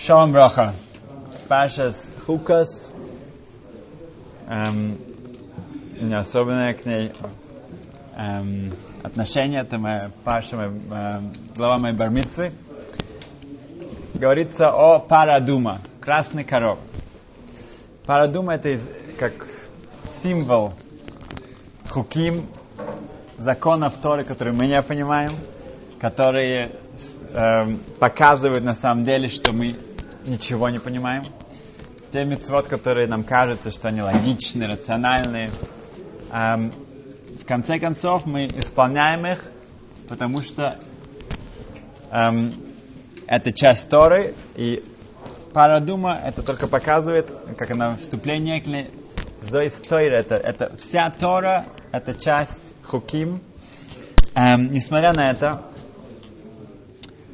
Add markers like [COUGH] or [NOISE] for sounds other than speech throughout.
Шалом Броха. Пашас Хукас. Эм, у меня особенное к ней эм, отношение. Это моя Паша, моя, эм, глава моей бармицы. Говорится о парадума, красный коров. Парадума это как символ хуким, законов Торы, которые мы не понимаем, которые эм, показывают на самом деле, что мы ничего не понимаем. Те мецвод, которые нам кажется, что они логичны, рациональные. Эм, в конце концов, мы исполняем их, потому что эм, это часть Торы, и парадума это только показывает, как она вступление к ней, Зоис Тойра, это, это вся Тора, это часть Хуким. Эм, несмотря на это,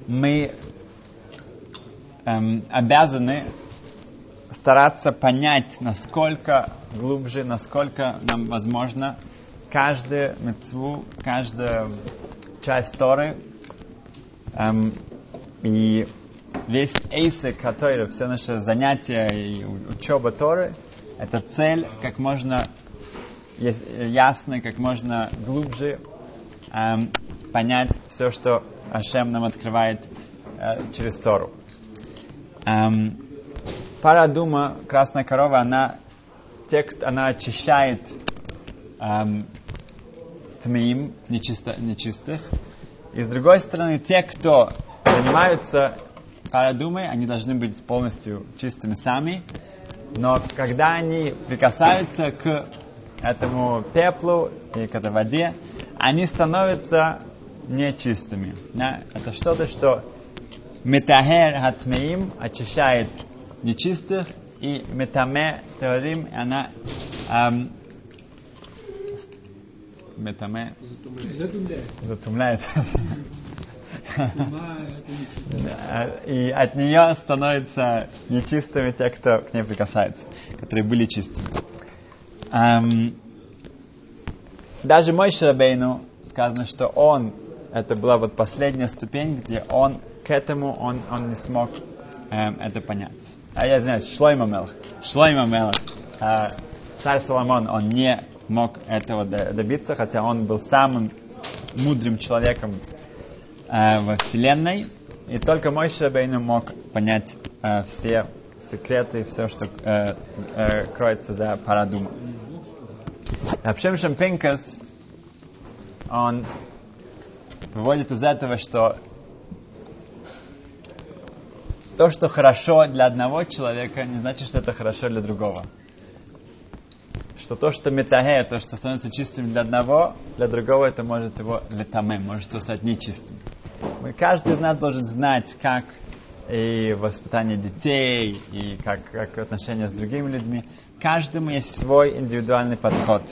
мы эм, обязаны стараться понять, насколько глубже, насколько нам возможно каждую мецву, каждую часть Торы эм, и весь эйсек, который, все наши занятия и учеба Торы, это цель как можно яс- ясно, как можно глубже эм, понять все, что Ашем нам открывает э, через Тору. Эм, парадума, красная корова, она, те, кто- она очищает эм, тмеим, нечисто, нечистых. И с другой стороны, те, кто занимаются парадумой, они должны быть полностью чистыми сами. Но когда они прикасаются к этому пеплу и к этой воде, они становятся нечистыми. Да? Это что-то, что метахер хатмеим очищает нечистых, и метаме теорим, она эм, метаме затумляет. И от нее становятся нечистыми те, кто к ней прикасается, которые были чистыми. Эм, даже мой Шрабейну сказано, что он, это была вот последняя ступень, где он к этому, он, он не смог эм, это понять. А я знаю, Шлойма Мелх. Шлойма Мелх. э, царь Соломон, он не мог этого до- добиться, хотя он был самым мудрым человеком э, во Вселенной. И только мой Шабейну мог понять э, все секреты, все, что э, э, кроется за парадумом. Рабшем Шампинкас, он выводит из этого, что то, что хорошо для одного человека, не значит, что это хорошо для другого. Что то, что метахе, то, что становится чистым для одного, для другого это может его летаме, может его стать нечистым. Мы, каждый из нас должен знать, как и воспитание детей, и как, как отношения с другими людьми. Каждому есть свой индивидуальный подход.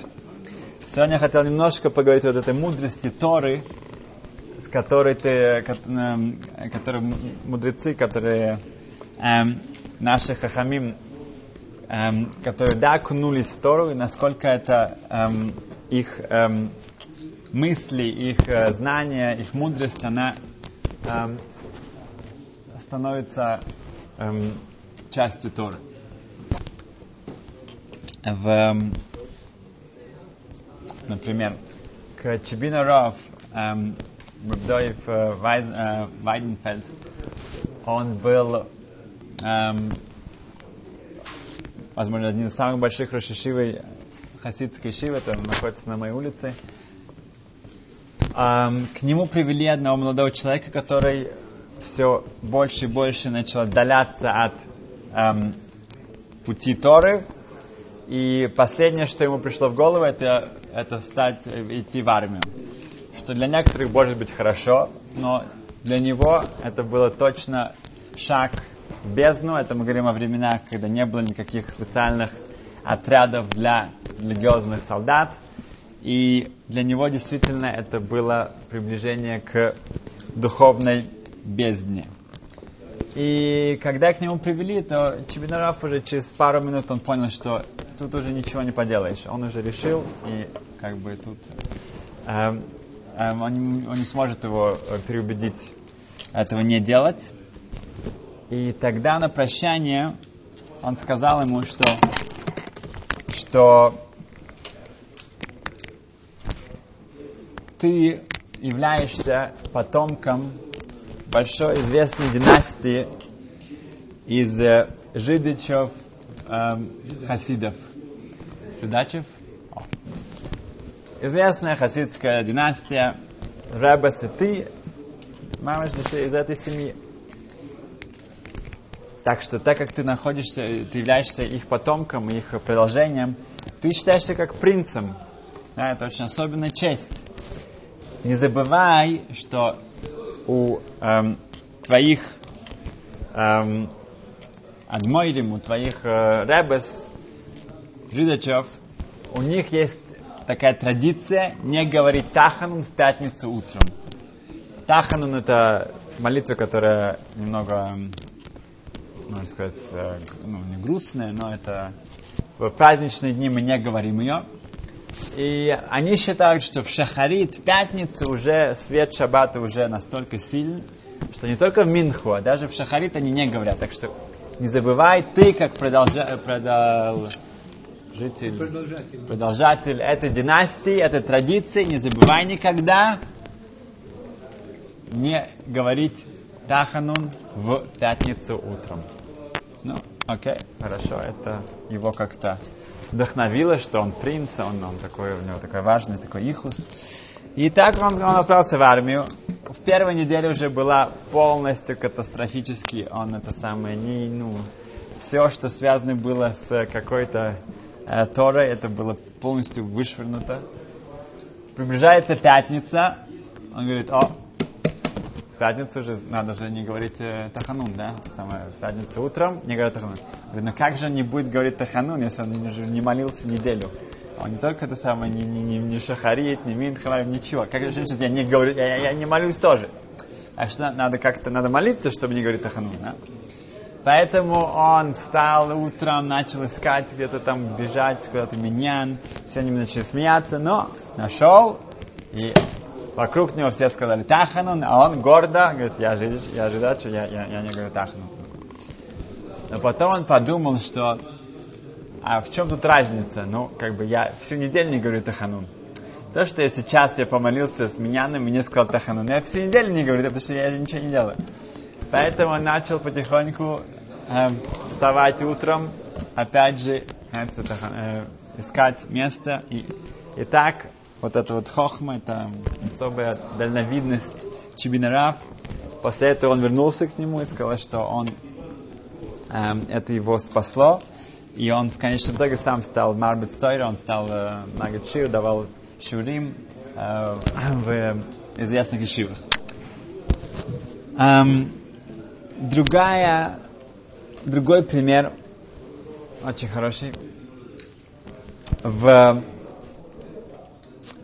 Сегодня я хотел немножко поговорить вот этой мудрости Торы, с которой ты, эм, которые мудрецы, которые эм, наши хахамим, эм, которые да, окунулись в Тору, и насколько это эм, их эм, мысли, их э, знания, их мудрость, она эм, становится эм, частью Торы. В, эм, например, к Чебина Ров, эм, Рабдоев э, Вайз- э, Вайденфельд, он был, эм, возможно, один из самых больших рошишивой хасидской шивы, это находится на моей улице. Эм, к нему привели одного молодого человека, который все больше и больше начал отдаляться от эм, пути Торы. И последнее, что ему пришло в голову, это, это стать, э, идти в армию. Что для некоторых может быть хорошо, но для него это было точно шаг в бездну. Это мы говорим о временах, когда не было никаких специальных отрядов для религиозных солдат. И для него действительно это было приближение к духовной бездне. И когда к нему привели, то Чебинараф уже через пару минут он понял, что тут уже ничего не поделаешь. Он уже решил, и как бы тут эм, он, не- он не сможет его э, переубедить этого не делать. И тогда на прощание он сказал ему, что, что ты являешься потомком большой известной династии из э, жидичев эм, хасидов. Жидачев? Известная хасидская династия. Ребес и ты, мама из этой семьи. Так что, так как ты находишься, ты являешься их потомком, их продолжением, ты считаешься как принцем. Да, это очень особенная честь. Не забывай, что у эм, твоих эм, адмойрим, у твоих э, ребес, жидачев, у них есть такая традиция не говорить таханун в пятницу утром. Таханун это молитва, которая немного, можно сказать, э, ну, не грустная, но это в праздничные дни мы не говорим ее. И они считают, что в Шахарит, в пятницу, уже свет шаббата уже настолько сильный, что не только в Минху, а даже в Шахарит они не говорят. Так что не забывай, ты как продолжа, продолжитель, продолжатель. продолжатель этой династии, этой традиции, не забывай никогда не говорить Таханун в пятницу утром. Ну, окей, хорошо, это его как-то вдохновило, что он принц, он, он такой, у него такой важный, такой ихус. И так он, он отправился в армию. В первой неделе уже была полностью катастрофически. Он это самое, не, ну, все, что связано было с какой-то э, Торой, это было полностью вышвырнуто. Приближается пятница. Он говорит, о, пятницу уже надо же не говорить э, Таханун, да? Самое, пятница утром не говорит Таханун. Говорит, ну как же он не будет говорить Таханун, если он уже не молился неделю? Он не только это самое, не, не, не, не шахарит, не минхалай, ничего. Как же женщина, я не говорю, я, я, я не молюсь тоже. А что надо как-то, надо молиться, чтобы не говорить Таханун, да? Поэтому он встал утром, начал искать где-то там, бежать куда-то менян. Все они начали смеяться, но нашел и Вокруг него все сказали Таханун, а он гордо говорит, я же, я же дальше, я, я, я не говорю Таханун. Но потом он подумал, что а в чем тут разница? Ну, как бы я всю неделю не говорю Таханун. То, что я сейчас я помолился с миньяном и не сказал Таханун, я всю неделю не говорю, потому что я же ничего не делаю. Поэтому он начал потихоньку э, вставать утром, опять же, э, искать место. И, и так вот эта вот хохма, это особая дальновидность Чибинарав. После этого он вернулся к нему и сказал, что он, эм, это его спасло. И он в конечном итоге сам стал Марбет Стойра, он стал э, Магачир, давал Шурим э, в известных ишивах. Эм, другая, другой пример, очень хороший. В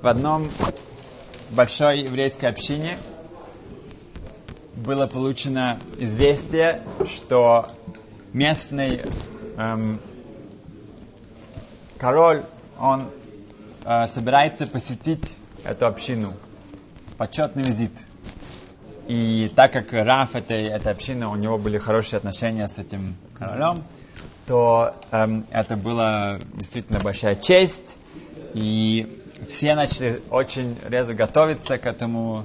в одном большой еврейской общине было получено известие, что местный эм, король, он э, собирается посетить эту общину. Почетный визит. И так как Раф этой, этой общины, у него были хорошие отношения с этим королем, то эм, это была действительно большая честь. И все начали очень резко готовиться к этому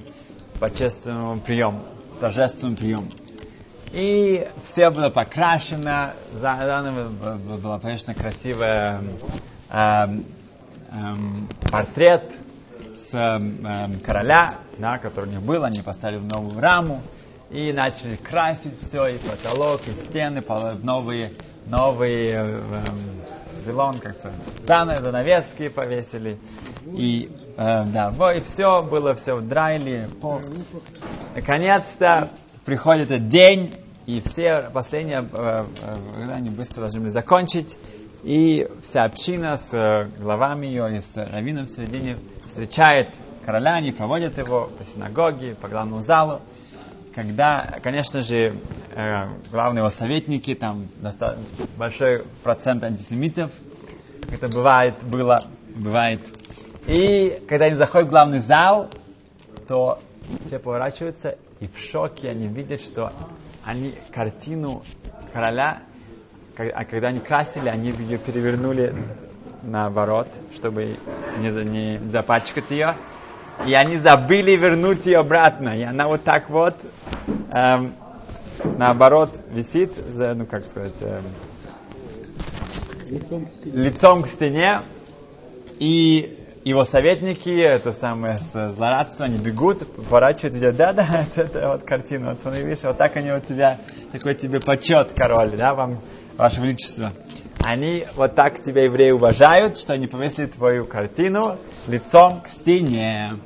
почественному приему, торжественному приему. И все было покрашено, заново было, конечно, красивый э, э, портрет с э, короля, да, который у них был, они поставили новую раму и начали красить все, и потолок, и стены, новые, новые э, вилон, как сказать, занавески повесили, и э, да, и все было все в драйле. Наконец-то приходит этот день, и все последние, э, э, они быстро должны были закончить, и вся община с э, главами ее и с раввином в середине встречает короля, они проводят его по синагоге, по главному залу, когда, конечно же, э, главные его советники, там большой процент антисемитов, это бывает, было, бывает. И когда они заходят в главный зал, то все поворачиваются, и в шоке они видят, что они картину короля, а когда они красили, они ее перевернули наоборот, чтобы не, не запачкать ее. И они забыли вернуть ее обратно. И она вот так вот эм, наоборот висит, ну как сказать, эм, лицом, к лицом к стене. И его советники, это самое злорадство, они бегут, поворачивают, видят, да-да, [LAUGHS] это вот картина, вот смотри, видишь, вот так они у тебя, такой тебе почет, король, да, вам, ваше величество. Они вот так тебя, евреи, уважают, что они повесили твою картину лицом к стене.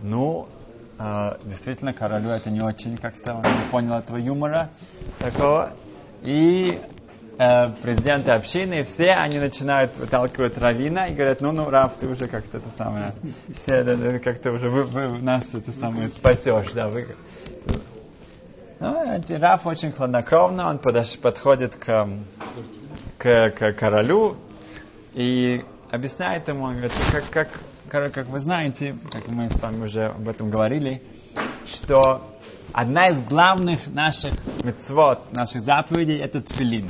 Ну, э, действительно, королю это не очень как-то, он не понял этого юмора такого. И президенты общины, все они начинают выталкивать Равина и говорят, ну, ну, Рав, ты уже как-то это самое, все, да, да, как-то уже вы, вы нас это самое спасешь, да, вы... Ну, Раф очень хладнокровно, он подош, подходит к, к, к королю и объясняет ему, он говорит, как, как, как, как вы знаете, как мы с вами уже об этом говорили, что одна из главных наших мецвод, наших заповедей, это тфилин.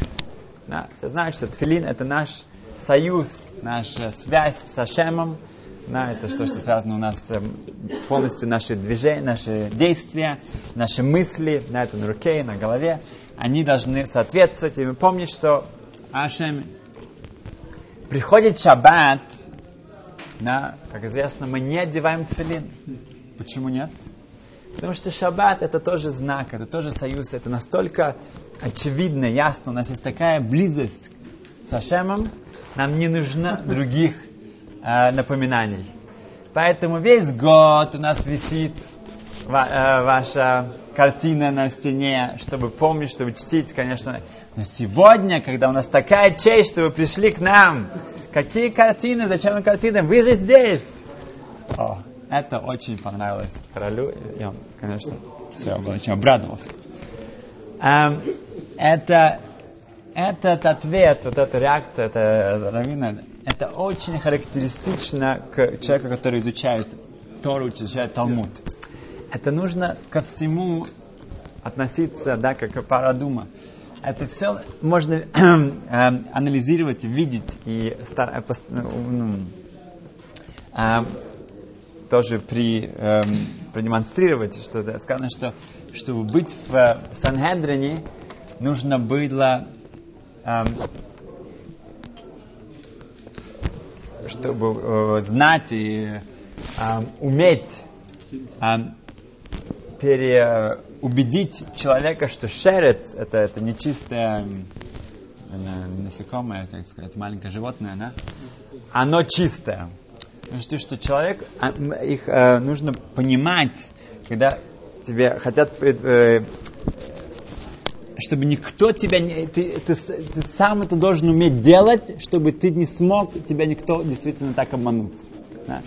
Да, все знают, что тфилин это наш союз, наша связь с Ашемом. Да, это что, что связано у нас эм, полностью наши движения, наши действия, наши мысли, на это на руке, на голове, они должны соответствовать. И мы помним, что Ашем приходит шаббат, да, как известно, мы не одеваем тфилин. Почему нет? Потому что шаббат это тоже знак, это тоже союз, это настолько очевидно, ясно, у нас есть такая близость с Ашемом, нам не нужно других э, напоминаний. Поэтому весь год у нас висит ва, э, ваша картина на стене, чтобы помнить, чтобы чтить, конечно. Но сегодня, когда у нас такая честь, что вы пришли к нам, какие картины, зачем картины? Вы же здесь! О, это очень понравилось королю, он, конечно, все, очень обрадовался. Um, это, этот ответ, вот эта реакция, это равина, это очень характеристично к человеку, который изучает Тору, изучает Талмуд. Это нужно ко всему относиться, да, как к парадума. Это все можно [CLEARS THROAT] э, анализировать, видеть и стар, э, ну, э, тоже при, э, продемонстрировать, что да, сказано, что чтобы быть в Санхедрине, нужно было, эм, чтобы э, знать и э, уметь э, переубедить человека, что шерец это, это нечистое э, насекомое, как сказать, маленькое животное, да? оно чистое. Что, что человек, а, их э, нужно понимать, когда тебе хотят э, чтобы никто тебя не... Ты, ты, ты сам это должен уметь делать, чтобы ты не смог, тебя никто действительно так обмануть. Да.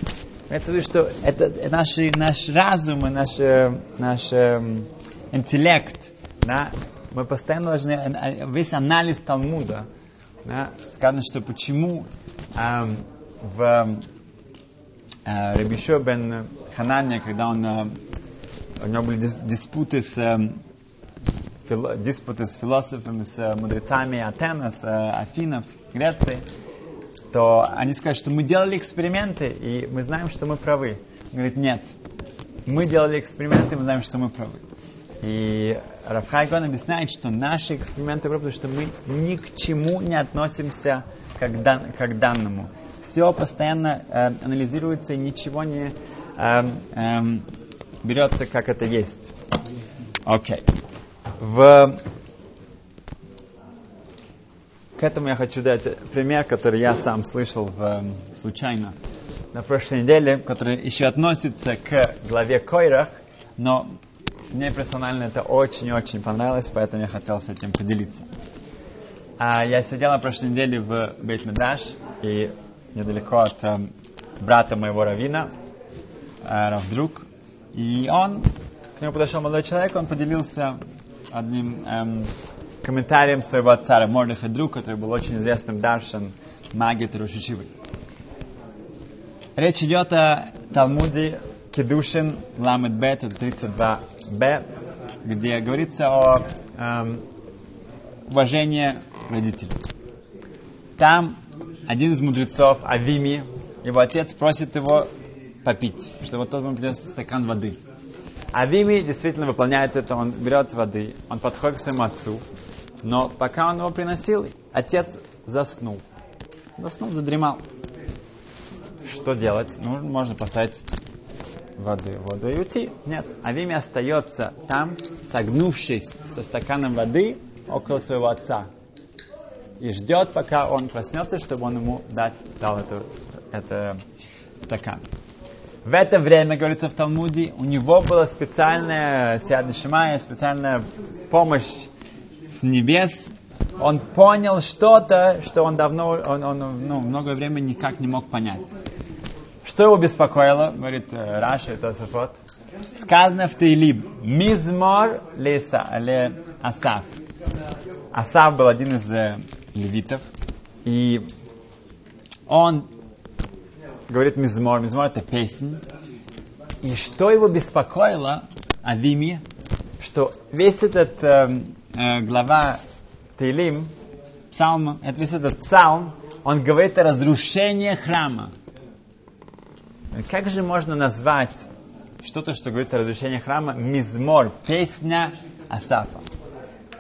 Это что это, это наш, наш разум и наш, наш эм, интеллект. Да, мы постоянно должны... Э, весь анализ Талмуда. Да, сказано, что почему эм, в э, Рабишо бен Ханания, когда он, э, у него были диспуты с фило, диспуты с философами, с э, мудрецами Атена, с э, Афинов, Греции, то они скажут, что мы делали эксперименты, и мы знаем, что мы правы. Он говорит, нет, мы делали эксперименты, мы знаем, что мы правы. И Рафхайгон объясняет, что наши эксперименты правы, потому что мы ни к чему не относимся как, дан, как данному. Все постоянно э, анализируется и ничего не э, э, берется, как это есть. Окей. Okay. К этому я хочу дать пример, который я сам слышал в, эм, случайно на прошлой неделе, который еще относится к главе Койрах, но мне персонально это очень-очень понравилось, поэтому я хотел с этим поделиться. А я сидел на прошлой неделе в бейт и недалеко от э, брата моего равина, э, Равдруг, и он, к нему подошел молодой человек, он поделился одним эм, комментарием своего отца Мордыха Друг, который был очень известным даршан магии Рушишивы. Речь идет о Талмуде Кедушин Ламед Бет 32Б. где говорится о эм, уважении родителей. Там один из мудрецов, Авими, его отец просит его попить, чтобы тот ему принес стакан воды. Авими действительно выполняет это, он берет воды, он подходит к своему отцу, но пока он его приносил, отец заснул. Заснул, задремал. Что делать? Ну, можно поставить воды, воду и уйти. Нет, Авими остается там, согнувшись со стаканом воды около своего отца. И ждет, пока он проснется, чтобы он ему дать, дал это, это стакан. В это время, говорится в Талмуде, у него была специальная Сиадышимая, специальная помощь с небес. Он понял что-то, что он давно, он, он ну, многое время никак не мог понять. Что его беспокоило, говорит э, Раша, это Сафот, сказано в Таилиб, Мизмор леса, ле Асаф. Асаф был один из э, левитов, и он говорит Мизмор, Мизмор это песня, и что его беспокоило, Авими, что весь этот э, э, глава Таилим, псалма, это весь этот псалм, он говорит о разрушении храма. Как же можно назвать что-то, что говорит о разрушении храма, мизмор, песня Асафа?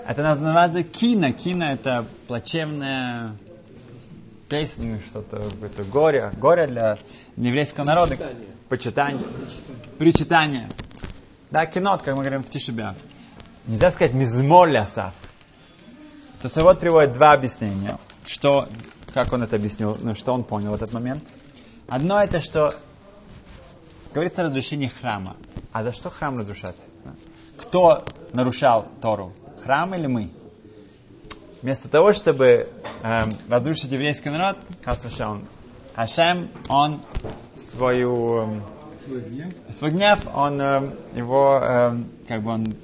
Это называется кино. Кино это плачевная песня, что-то, это горе, горе для еврейского народа. Почитание. Причитание. Да, кино, как мы говорим в Тишебе. Нельзя сказать мизмор Асаф. То есть вот приводит два объяснения, что, как он это объяснил, ну, что он понял в этот момент. Одно это, что говорится о разрушении храма. А за что храм разрушать? Кто нарушал Тору? Храм или мы? Вместо того, чтобы э, разрушить еврейский народ, он, Ашем, он свою, э, свой гнев, он э, его, э, как бы он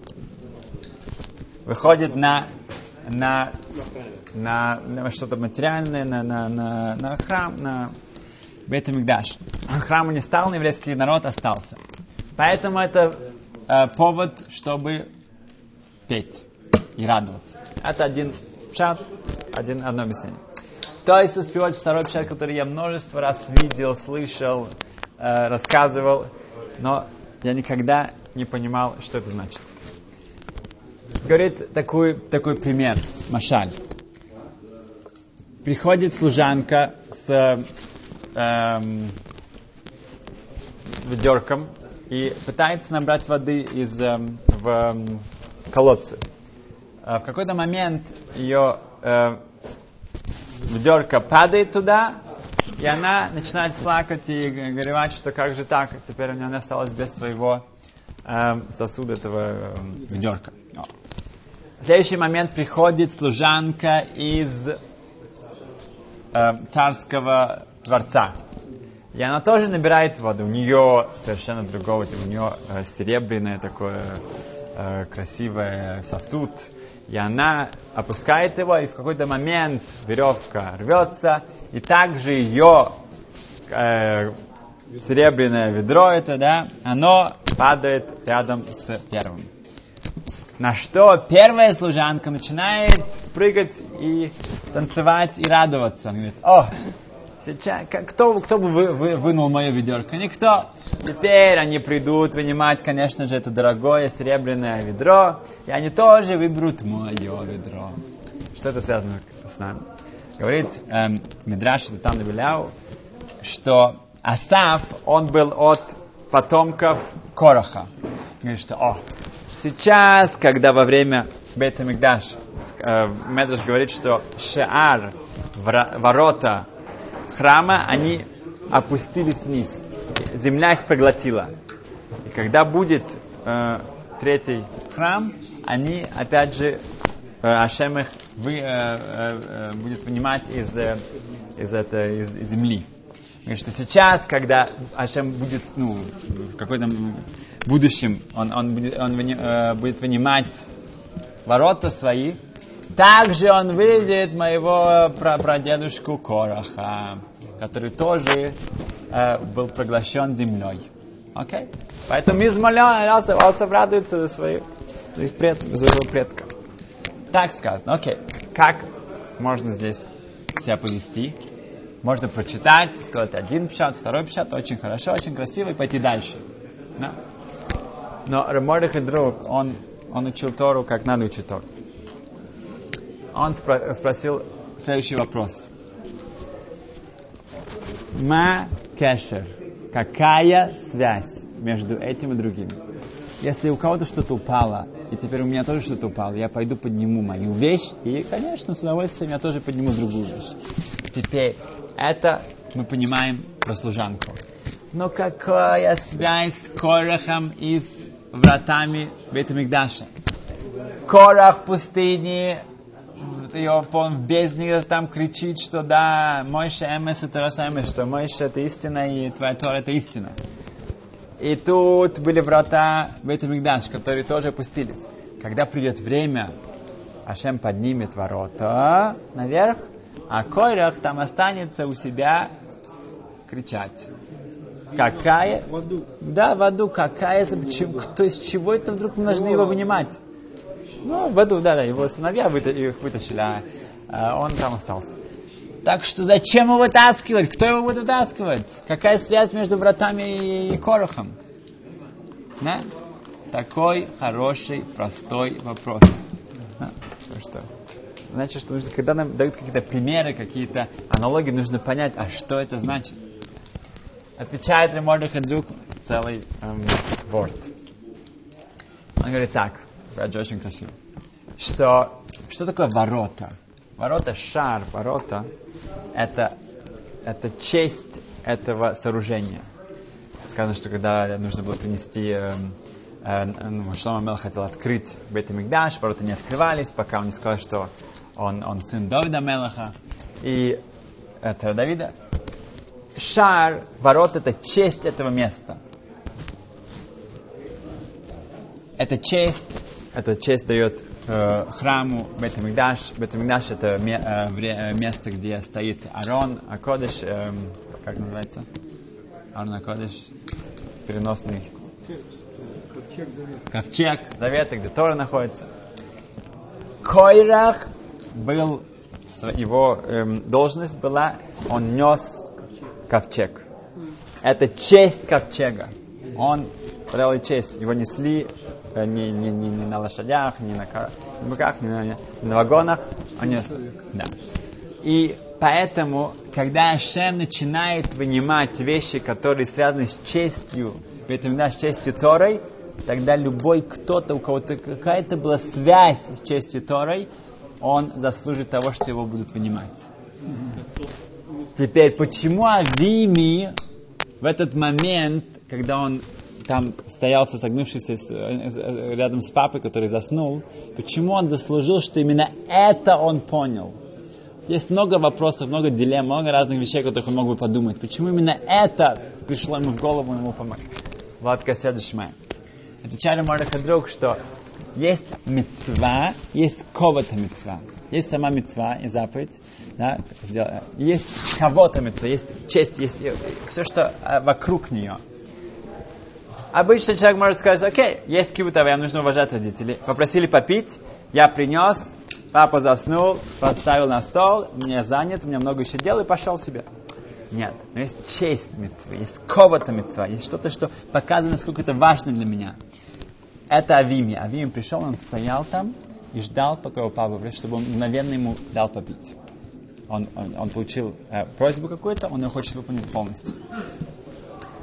выходит на, на, на, на что-то материальное, на, на, на, на храм, на Бейтамикдаш. Храма не стал, но еврейский народ остался. Поэтому это э, повод, чтобы петь и радоваться. Это один пшат, один, одно объяснение. То есть успевать второй пшат, который я множество раз видел, слышал, э, рассказывал, но я никогда не понимал, что это значит. Говорит такой, такой пример, Машаль. Приходит служанка с эм, ведерком и пытается набрать воды из, эм, в эм, колодце. А в какой-то момент ее э, ведерко падает туда, и она начинает плакать и горевать, что как же так, теперь у нее не осталось без своего э, сосуда этого э, ведерка. В следующий момент приходит служанка из э, царского дворца. И она тоже набирает воду. У нее совершенно другого, у нее э, серебряное такое э, красивый сосуд. И она опускает его, и в какой-то момент веревка рвется, и также ее э, серебряное ведро это, да, оно падает рядом с первым. На что первая служанка начинает прыгать и танцевать и радоваться. Она говорит, о, Сейчас, кто, кто бы вы, вы, вынул мое ведерко? Никто. Теперь они придут вынимать, конечно же, это дорогое серебряное ведро, и они тоже выберут мое ведро. Что это связано с нами? Говорит эм, Мидраш там Виляу, что Асаф, он был от потомков Короха. Говорит, что, о, сейчас, когда во время Бета Мигдаш, э, Медраш говорит, что Шеар, ворота храма, они опустились вниз. Земля их проглотила. И когда будет э, третий храм, они опять же, э, Ашем их вы, э, э, э будет вынимать из, э, из, это, из, земли. И что сейчас, когда Ашем будет, ну, в какой-то будущем, он, он, будет, он э, будет вынимать ворота свои, также он видит моего прадедушку Кораха, который тоже э, был проглощен землей. Окей? Okay? Поэтому Асав, Асав радуется за свою за их пред, за его предка. Так сказано. Окей. Как можно здесь себя повести? Можно прочитать, сказать один печат, второй печат, очень хорошо, очень красиво, и пойти дальше. Да? Но Раморих и друг, он, он учил Тору, как надо учить Тору. Он спро- спросил следующий вопрос. Ма кешер. Какая связь между этим и другим? Если у кого-то что-то упало, и теперь у меня тоже что-то упало, я пойду подниму мою вещь, и, конечно, с удовольствием я тоже подниму другую вещь. Теперь, это мы понимаем про служанку. Но какая связь с Корахом и с вратами Бетамикдаша? Корах в пустыне, ее он в бездне там кричит, что да, Мойша Эмес это самое, что Мойша это истина и твоя Тора это истина. И тут были врата Бетамикдаш, которые тоже опустились. Когда придет время, Ашем поднимет ворота наверх, а Койрах там останется у себя кричать. Какая? В аду. Да, в аду. Какая? Почему, то есть чего это вдруг должны его вынимать? Ну, в аду, да, да, его сыновья выта- их вытащили, а, а он там остался. Так что зачем его вытаскивать? Кто его будет вытаскивать? Какая связь между братами и, Корохом? Да? Такой хороший, простой вопрос. Да? Что? Значит, что нужно, когда нам дают какие-то примеры, какие-то аналогии, нужно понять, а что это значит. Отвечает Ремордых Хадзук целый эм, ворд. Он говорит так, опять же очень красиво, что, что такое ворота? Ворота, шар, ворота, это, это честь этого сооружения. Сказано, что когда нужно было принести, эм, э, ну, Шлома Мел хотел открыть Бет Мигдаш, ворота не открывались, пока он не сказал, что он, он сын Давида Мелаха и э, царя Давида. Шар, ворот, это честь этого места. Эта честь, эта честь дает э, храму Бетамикдаш. Бетамикдаш это ме- э, вре- э, место, где стоит Арон, Акодыш, эм, как называется? Арон Акодыш, переносный Ковчег завета. где Тора находится. Койрах был, его эм, должность была, он нес ковчег. Это честь ковчега. Он брал честь. Его несли э, не, не, не, не на лошадях, не на быках, не на, не на вагонах. Он нес. Да. И поэтому, когда Ашем начинает вынимать вещи, которые связаны с честью, поэтому, да, с честью Торой, тогда любой кто-то, у кого-то какая-то была связь с честью Торой, он заслужит того, что его будут вынимать. Теперь, почему Авими в этот момент, когда он там стоял согнувшийся с- э, э, рядом с папой, который заснул, почему он заслужил, что именно это он понял? Есть много вопросов, много дилемм, много разных вещей, о которых он мог бы подумать. Почему именно это пришло ему в голову, ему помог? Владка Седышмай. Отвечали друг, что есть мецва, есть ковата мецва. Есть сама мецва и заповедь, да, есть кого-то мецва, есть честь, есть все, что э, вокруг нее. Обычно человек может сказать, окей, есть кивута, вам нужно уважать родителей. Попросили попить, я принес, папа заснул, поставил на стол, мне занят, у меня много еще дел и пошел себе. Нет, но есть честь митцвы, есть ковата митцва, есть что-то, что показывает, насколько это важно для меня. Это Авими. Авими пришел, он стоял там и ждал, пока его папа придет, чтобы он мгновенно ему дал попить. Он, он, он получил э, просьбу какую-то, он ее хочет выполнить полностью.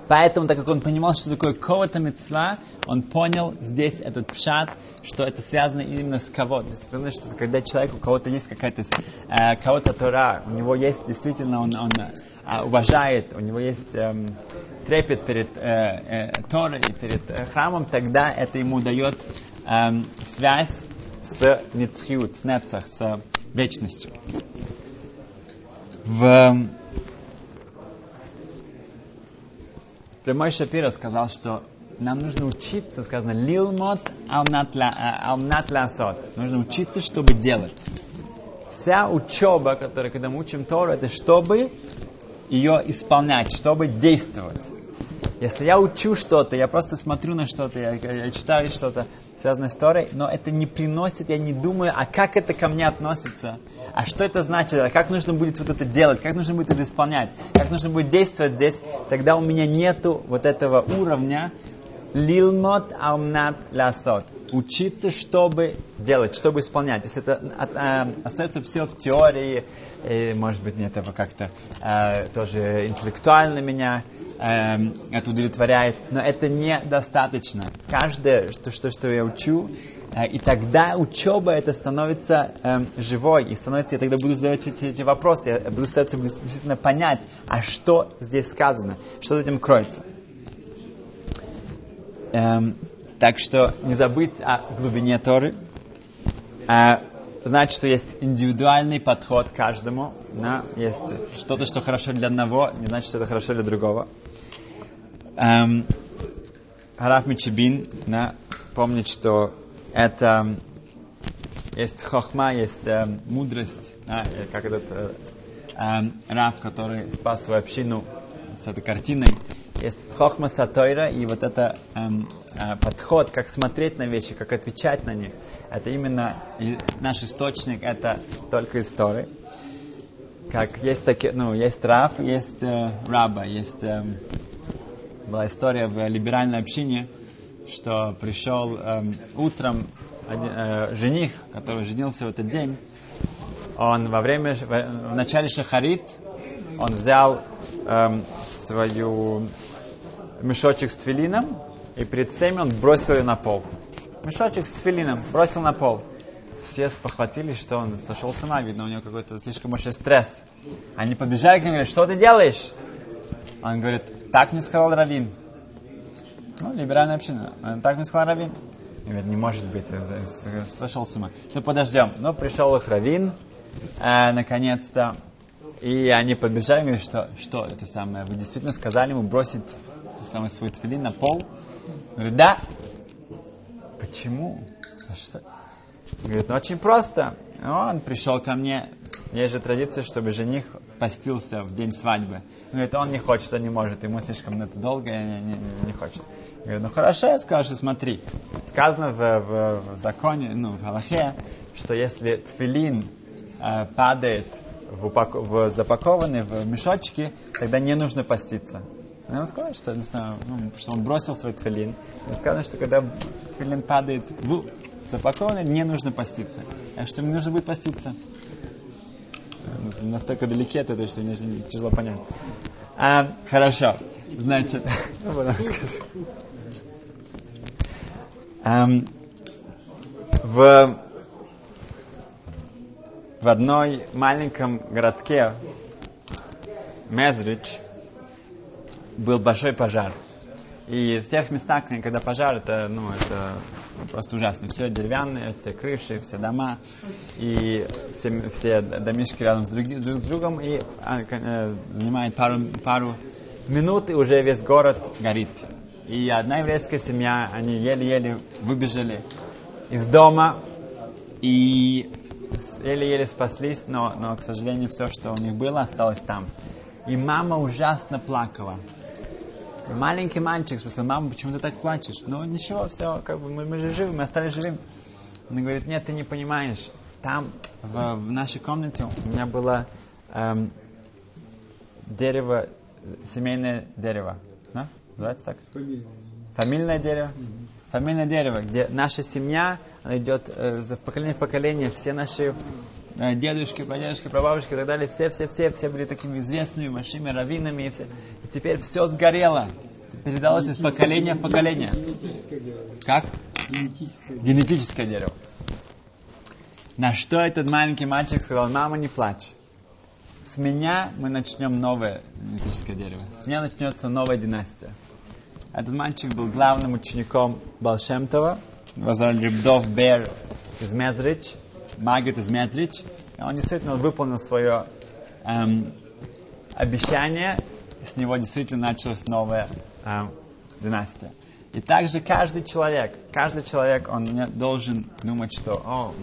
Поэтому, так как он понимал, что такое ковата мецва, он понял здесь этот пшат, что это связано именно с кого. Действительно, что когда человек, у кого-то есть какая-то э, кого-то Тора, у него есть действительно, он, он э, уважает, у него есть эм, трепет перед э, э, Торой и перед э, храмом, тогда это ему дает эм, связь с Ницхиут, с Нецах, с вечностью. В Мой Шапира сказал, что нам нужно учиться, сказано, лилмот алмнатласот. Нужно учиться, чтобы делать. Вся учеба, которая, когда мы учим Тору, это чтобы ее исполнять, чтобы действовать. Если я учу что-то, я просто смотрю на что-то, я, я читаю что-то, связанное с Торой, но это не приносит, я не думаю, а как это ко мне относится, а что это значит, а как нужно будет вот это делать, как нужно будет это исполнять, как нужно будет действовать здесь, тогда у меня нету вот этого уровня лилмот алмнат лясот. Учиться, чтобы делать, чтобы исполнять. Если это э, остается все в теории, и, может быть, нет, это как-то э, тоже интеллектуально меня э, это удовлетворяет, но это недостаточно. Каждое, что, что, что я учу, э, и тогда учеба это становится э, живой, и становится, я тогда буду задавать эти, эти вопросы, я буду стараться действительно понять, а что здесь сказано, что за этим кроется. Эм, так что не забыть о глубине Торы. А, знать, что есть индивидуальный подход к каждому. Да? Есть что-то, что хорошо для одного, не значит, что это хорошо для другого. Эм, Хараф Мичибин да, помнит, что это есть хохма, есть э, мудрость, да, как этот э, э, Раф, который спас свою общину с этой картиной. Есть хохма сатойра и вот это эм, э, подход, как смотреть на вещи, как отвечать на них. Это именно наш источник, это только истории. Как есть такие, ну, есть Раф, есть э, Раба, есть э, была история в либеральной общине, что пришел э, утром один, э, жених, который женился в этот день, он во время, в, в начале шахарит, он взял э, свою мешочек с твилином, и перед всеми он бросил ее на пол. Мешочек с твилином бросил на пол. Все спохватились, что он сошел с ума, видно, у него какой-то слишком большой стресс. Они побежали к нему и говорят, что ты делаешь? Он говорит, так мне сказал Равин. Ну, либеральная община. Он так мне сказал Равин. Говорит, не может быть, сошел с ума. Ну, подождем. Ну, пришел их Равин, э, наконец-то. И они побежали, говорят, что, что это самое, вы действительно сказали ему бросить самый свой твилин на пол? Говорит, да. Почему? А что? Говорит, ну очень просто. Он пришел ко мне, есть же традиция, чтобы жених постился в день свадьбы. Говорит, он не хочет, он не может, ему слишком это долго, не, не, не хочет. Говорит, ну хорошо, я сказал, что смотри, сказано в, в, в законе, ну, в Аллахе, что если твилин э, падает в, упак... в запакованный в мешочки, тогда не нужно поститься. Ему сказали, что, не знаю, ну, что он бросил свой твилин. И сказано, что когда твилин падает в запакованный, не нужно поститься. Так что мне нужно будет поститься. Настолько далеки от этого, что мне тяжело понять. А, хорошо. Значит, [LAUGHS] um, в, в одной маленьком городке Мезрич был большой пожар. И в тех местах, когда пожар, это, ну, это просто ужасно. Все деревянные, все крыши, все дома, и все, все домишки рядом с, друг, друг с другом, и а, э, занимает пару, пару минут, и уже весь город горит. И одна еврейская семья, они еле-еле выбежали из дома, и еле-еле спаслись, но, но, к сожалению, все, что у них было, осталось там. И мама ужасно плакала. Маленький мальчик спросил, мама, почему ты так плачешь? Ну ничего, все, как бы мы, мы же живы, мы остались живым. Она говорит, нет, ты не понимаешь. Там, в, в нашей комнате, у меня было эм, дерево, семейное дерево. Да? Называется так? Фамилия. Фамильное дерево. Фамильное дерево, где наша семья идет э, за поколение в поколение, все наши э, дедушки, прадедушки, прабабушки и так далее, все, все, все, все были такими известными большими раввинами, и, все. и теперь все сгорело, передалось из поколения в поколение. Генетическое дерево. Как? Генетическое дерево. Генетическое дерево. На что этот маленький мальчик сказал, мама, не плачь. С меня мы начнем новое генетическое дерево. С меня начнется новая династия. Этот мальчик был главным учеником Балшемтова, звали Рибдов Бер из Мезрич, Магрит из Мезрич. И он действительно выполнил свое эм, обещание, и с него действительно началась новая эм, династия. И также каждый человек, каждый человек, он не должен думать, что, о,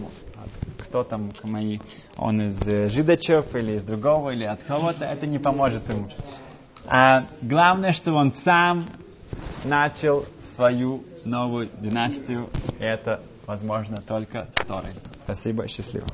кто там мои, он из э, жидачев или из другого, или от кого-то, это не поможет ему. А главное, что он сам начал свою новую династию, это возможно только Торой. Спасибо, счастливо.